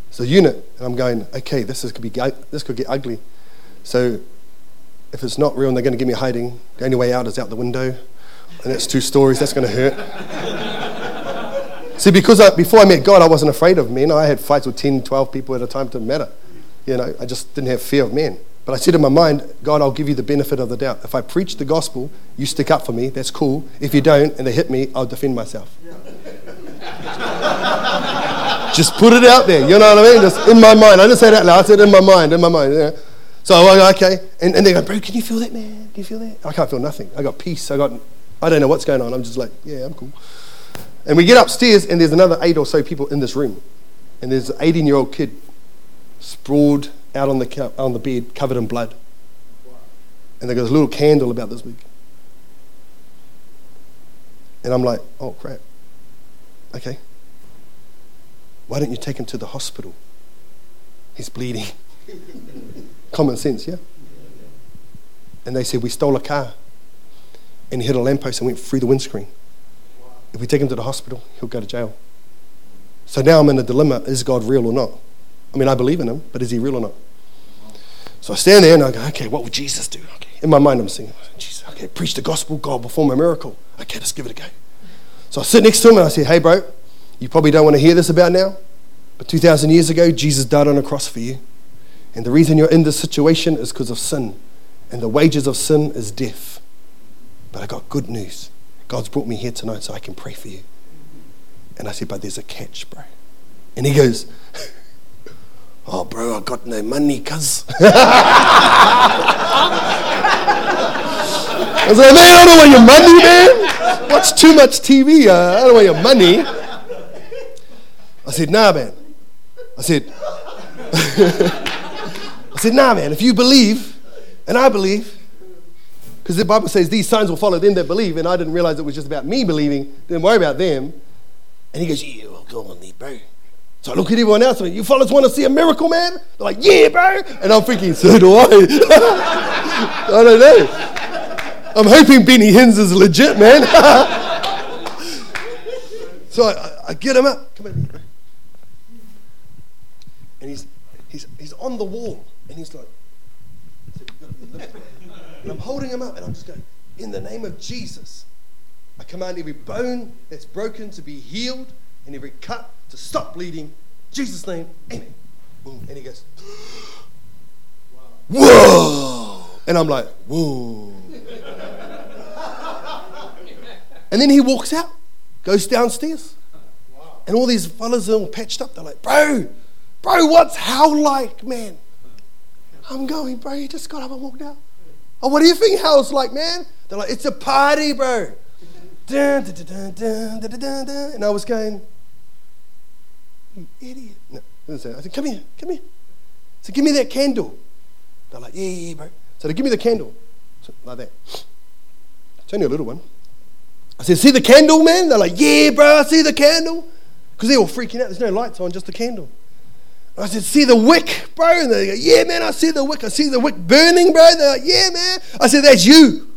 It's a unit. And I'm going, okay, this, is, could, be, this could get ugly. So if it's not real and they're going to give me a hiding, the only way out is out the window. And that's two stories. That's going to hurt. See, because I, before I met God, I wasn't afraid of men. I had fights with 10, 12 people at a time. It didn't matter. You know, I just didn't have fear of men. But I said in my mind, God, I'll give you the benefit of the doubt. If I preach the gospel, you stick up for me, that's cool. If you don't and they hit me, I'll defend myself. Just put it out there, you know what I mean? Just in my mind. I didn't say that loud, I said in my mind, in my mind. Yeah. So I go, okay. And, and they go, bro, can you feel that, man? Do you feel that? I can't feel nothing. I got peace. I got, I don't know what's going on. I'm just like, yeah, I'm cool. And we get upstairs, and there's another eight or so people in this room. And there's an 18 year old kid sprawled out on the, on the bed, covered in blood. And there's a little candle about this big. And I'm like, oh, crap. Okay. Why don't you take him to the hospital? He's bleeding. Common sense, yeah? And they said, We stole a car. And he hit a lamppost and went through the windscreen. If we take him to the hospital, he'll go to jail. So now I'm in a dilemma is God real or not? I mean, I believe in him, but is he real or not? So I stand there and I go, okay, what would Jesus do? Okay. In my mind, I'm singing, oh, Jesus, okay, preach the gospel, God perform a miracle. Okay, let's give it a go. So I sit next to him and I say, hey, bro, you probably don't want to hear this about now, but 2,000 years ago, Jesus died on a cross for you. And the reason you're in this situation is because of sin. And the wages of sin is death. But I got good news. God's brought me here tonight so I can pray for you. And I said, but there's a catch, bro. And he goes, Oh, bro, I got no money, cuz. I was like, man, I don't want your money, man. Watch too much TV. Uh, I don't want your money. I said, nah, man. I said, I said, nah, man, if you believe, and I believe, because the Bible says these signs will follow them that believe, and I didn't realize it was just about me believing, didn't worry about them. And he goes, yeah, well, go on, bro. So I look at everyone else and you fellas want to see a miracle, man? They're like, yeah, bro. And I'm thinking, so do I. I don't know. I'm hoping Benny Hinn is legit, man. so I, I, get him up. Come on. And he's, he's, he's on the wall. And he's like, and I'm holding him up and I'm just going, in the name of Jesus, I command every bone that's broken to be healed and every cut to stop bleeding. Jesus' name, amen. Boom. And he goes, whoa. And I'm like, whoa. and then he walks out, goes downstairs. And all these fellas are all patched up. They're like, bro, bro, what's hell like, man? I'm going, bro, you just got up and walked out. Oh, what do you think hell's like, man? They're like, it's a party, bro. Dun, dun, dun, and I was going, you idiot. No, I said, come here, come here. So give me that candle. They're like, yeah, yeah, bro. So they give me the candle. So, like that. It's only a little one. I said, see the candle, man? They're like, yeah, bro, I see the candle. Because they're all freaking out. There's no lights on, just the candle. I said, see the wick, bro? And they go, yeah, man, I see the wick. I see the wick burning, bro. They're like, yeah, man. I said, that's you.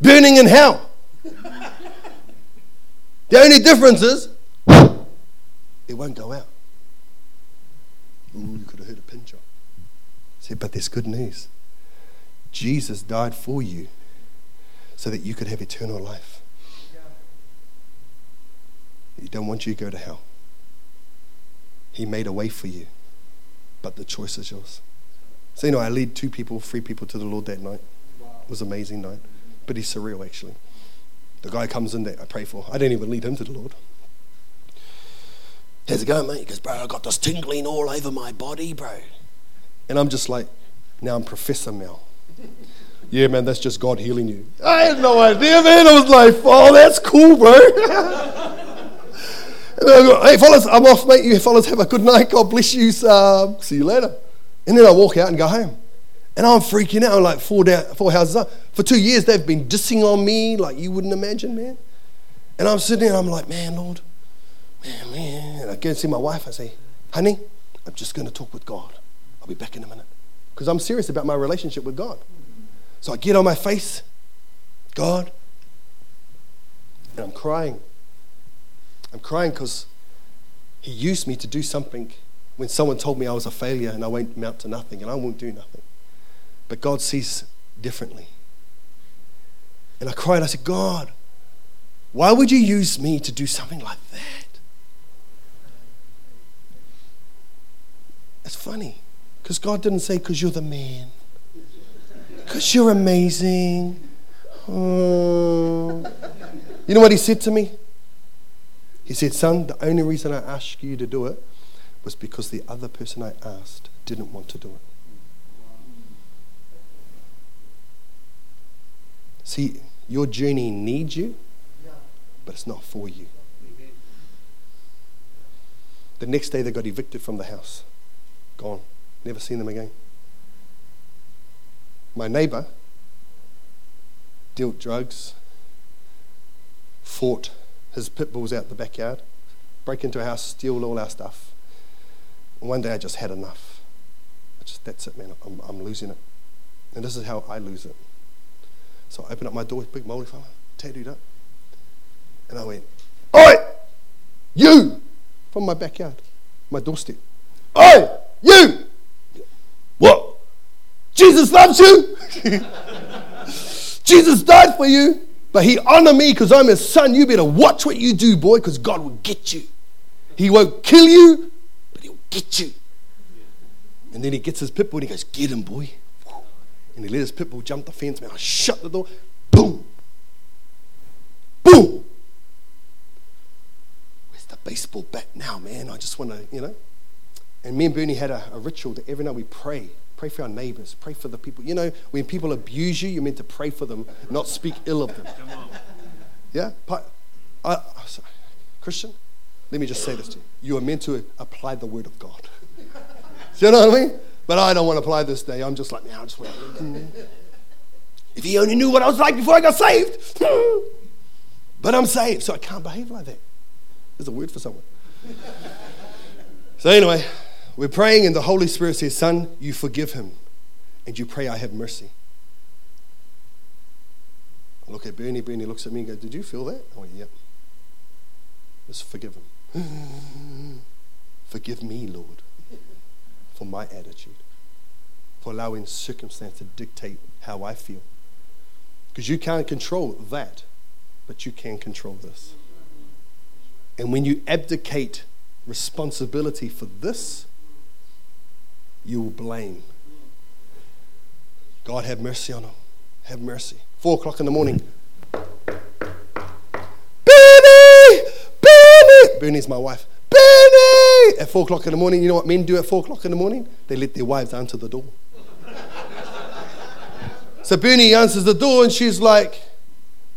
burning in hell. the only difference is it won't go out. Ooh, you could have heard a pin drop. I said, but there's good news. Jesus died for you so that you could have eternal life. He don't want you to go to hell. He made a way for you, but the choice is yours. So, you know, I lead two people, three people to the Lord that night. It was an amazing night. But he's surreal, actually. The guy comes in that I pray for. I didn't even lead him to the Lord. How's it going, mate? He goes, bro, I got this tingling all over my body, bro. And I'm just like, now I'm Professor Mel. yeah, man, that's just God healing you. I had no idea, man. I was like, oh, that's cool, bro. hey, fellas, I'm off, mate. You fellas have a good night. God bless you. See you later. And then I walk out and go home. And I'm freaking out. I'm like four, down, four houses up. For two years, they've been dissing on me like you wouldn't imagine, man. And I'm sitting there and I'm like, man, Lord, man, man. And I go and see my wife. I say, honey, I'm just going to talk with God. I'll be back in a minute. Because I'm serious about my relationship with God. So I get on my face, God, and I'm crying. I'm crying because He used me to do something when someone told me I was a failure and I won't amount to nothing and I won't do nothing. But God sees differently. And I cried. I said, God, why would you use me to do something like that? It's funny. Because God didn't say, because you're the man. Because you're amazing. Oh. You know what he said to me? He said, Son, the only reason I asked you to do it was because the other person I asked didn't want to do it. See, your journey needs you, but it's not for you. The next day, they got evicted from the house. Gone. Never seen them again. My neighbor dealt drugs, fought his pit bulls out the backyard, break into a house, steal all our stuff. And one day I just had enough. I just, that's it, man. I'm, I'm losing it. And this is how I lose it. So I opened up my door, big moldy fella, tattooed up. And I went, Oi! You! From my backyard, my doorstep. Oi! You! What? Jesus loves you! Jesus died for you, but he honor me because I'm his son. You better watch what you do, boy, because God will get you. He won't kill you, but he'll get you. And then he gets his pitbull and he goes, Get him, boy. And he let his pitbull jump the fence, man. I shut the door. Boom. Boom. Where's the baseball bat now, man? I just want to, you know. And me and Bernie had a, a ritual that every night we pray Pray for our neighbors. Pray for the people. You know, when people abuse you, you're meant to pray for them, not speak ill of them. Yeah? I, sorry. Christian, let me just say this to you. You are meant to apply the word of God. Do you know what I mean? But I don't want to apply this day. I'm just like, man, I just want to. If he only knew what I was like before I got saved. but I'm saved, so I can't behave like that. There's a word for someone. so, anyway, we're praying, and the Holy Spirit says, Son, you forgive him. And you pray, I have mercy. I look at Bernie. Bernie looks at me and goes, Did you feel that? I went, Yep. Just forgive him. forgive me, Lord, for my attitude, for allowing circumstance to dictate how I feel. Because you can't control that, but you can control this. And when you abdicate responsibility for this, you will blame. God, have mercy on him. Have mercy. Four o'clock in the morning. Benny! Benny! Bernie's my wife. Benny! At four o'clock in the morning, you know what men do at four o'clock in the morning? They let their wives answer the door. so Bernie answers the door and she's like,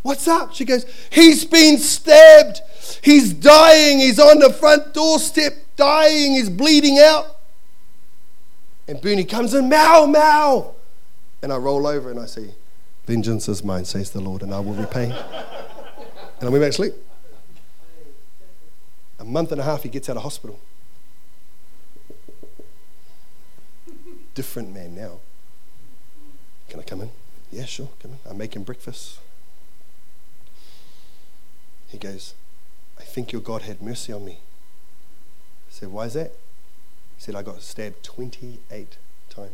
What's up? She goes, He's been stabbed. He's dying. He's on the front doorstep, dying. He's bleeding out. And Bernie comes in, meow, meow. And I roll over and I say, Vengeance is mine, says the Lord, and I will repay. and I went back to sleep. A month and a half, he gets out of hospital. Different man now. Can I come in? Yeah, sure, come in. I'm making breakfast. He goes, I think your God had mercy on me. I said, Why is that? Said, I got stabbed 28 times.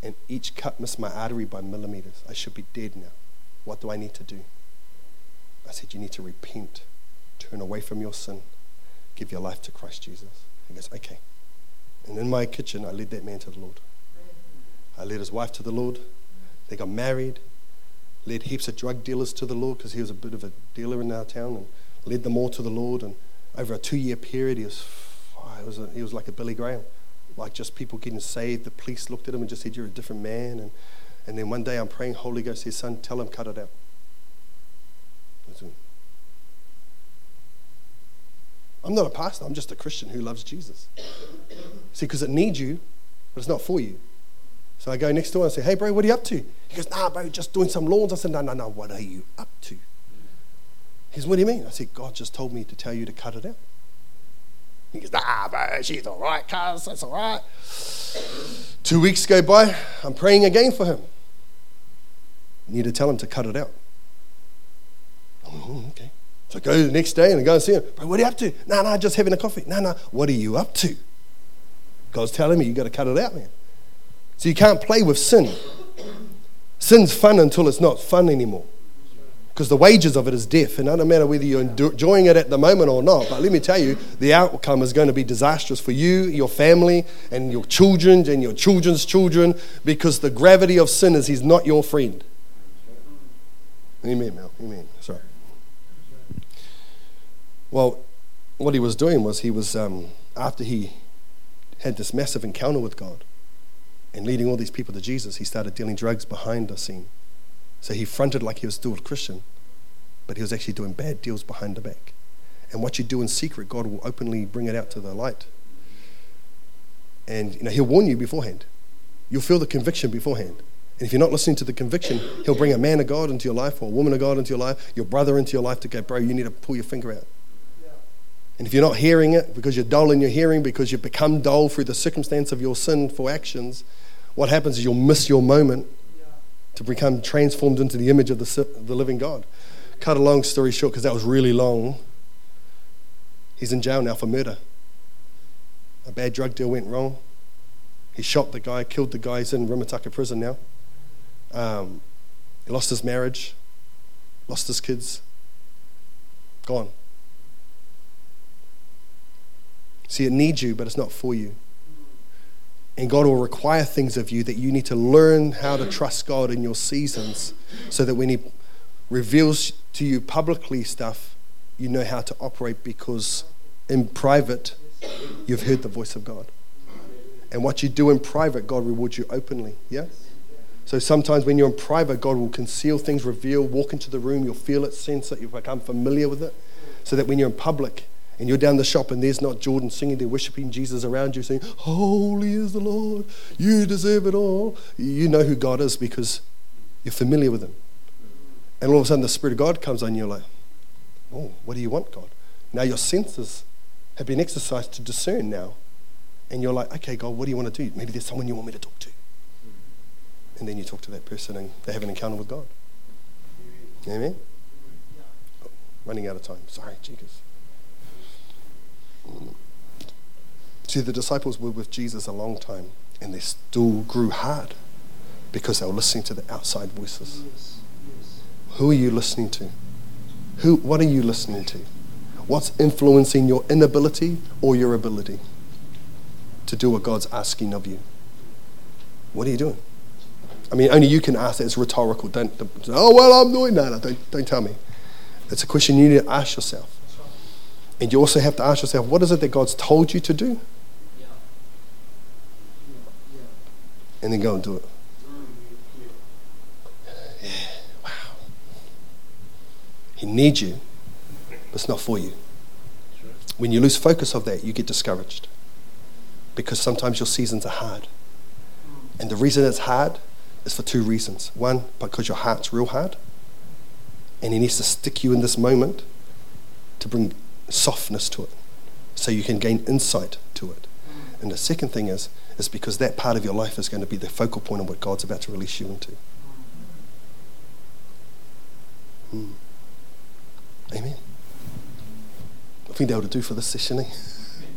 And each cut missed my artery by millimeters. I should be dead now. What do I need to do? I said, You need to repent, turn away from your sin, give your life to Christ Jesus. He goes, Okay. And in my kitchen, I led that man to the Lord. I led his wife to the Lord. They got married, led heaps of drug dealers to the Lord because he was a bit of a dealer in our town and led them all to the Lord. And over a two year period, he was he was, a, was like a Billy Graham, like just people getting saved. The police looked at him and just said, You're a different man. And, and then one day I'm praying, Holy Ghost says, Son, tell him, cut it out. I'm not a pastor, I'm just a Christian who loves Jesus. See, because it needs you, but it's not for you. So I go next door and say, Hey, bro, what are you up to? He goes, Nah, bro, just doing some lawns. I said, No, no, no, what are you up to? He goes, What do you mean? I said, God just told me to tell you to cut it out. He goes, nah, bro, she's all right, cuz, that's all right. Two weeks go by, I'm praying again for him. I need to tell him to cut it out. Oh, okay. So I go the next day and I go and see him. Bro, what are you up to? No, nah, no, nah, just having a coffee. No, nah, no, what are you up to? God's telling me you got to cut it out, man. So you can't play with sin. Sin's fun until it's not fun anymore Because the wages of it is death. And it doesn't matter whether you're enjoying it at the moment or not. But let me tell you, the outcome is going to be disastrous for you, your family, and your children, and your children's children. Because the gravity of sin is he's not your friend. Amen, Mel. Amen. Sorry. Well, what he was doing was he was, um, after he had this massive encounter with God and leading all these people to Jesus, he started dealing drugs behind the scene. So he fronted like he was still a Christian, but he was actually doing bad deals behind the back. And what you do in secret, God will openly bring it out to the light. And you know, he'll warn you beforehand. You'll feel the conviction beforehand. And if you're not listening to the conviction, he'll bring a man of God into your life or a woman of God into your life, your brother into your life to go, bro, you need to pull your finger out. And if you're not hearing it because you're dull in your hearing, because you've become dull through the circumstance of your sinful actions, what happens is you'll miss your moment to become transformed into the image of the, the living God. Cut a long story short, because that was really long. He's in jail now for murder. A bad drug deal went wrong. He shot the guy, killed the guy. He's in Rimutaka prison now. Um, he lost his marriage, lost his kids, gone. See, it needs you, but it's not for you. And God will require things of you that you need to learn how to trust God in your seasons so that when He reveals to you publicly stuff, you know how to operate because in private, you've heard the voice of God. And what you do in private, God rewards you openly. Yeah? So sometimes when you're in private, God will conceal things, reveal, walk into the room, you'll feel it, sense it, you'll become familiar with it. So that when you're in public, and you're down the shop and there's not Jordan singing, they're worshiping Jesus around you, saying, Holy is the Lord, you deserve it all. You know who God is because you're familiar with Him. And all of a sudden, the Spirit of God comes on you, like, Oh, what do you want, God? Now your senses have been exercised to discern now. And you're like, Okay, God, what do you want to do? Maybe there's someone you want me to talk to. And then you talk to that person and they have an encounter with God. Amen? Running out of time. Sorry, Jesus. See, the disciples were with Jesus a long time and they still grew hard because they were listening to the outside voices. Who are you listening to? Who, what are you listening to? What's influencing your inability or your ability to do what God's asking of you? What are you doing? I mean, only you can ask that. It's rhetorical. Don't, don't oh, well, I'm doing that. Don't, don't tell me. It's a question you need to ask yourself. And you also have to ask yourself, what is it that God's told you to do? And then go and do it. Yeah, wow. He needs you, but it's not for you. When you lose focus of that, you get discouraged. Because sometimes your seasons are hard. And the reason it's hard is for two reasons. One, because your heart's real hard, and He needs to stick you in this moment to bring softness to it so you can gain insight to it. And the second thing is, is because that part of your life is going to be the focal point of what God's about to release you into. Hmm. Amen. I think that will do for this session. Eh?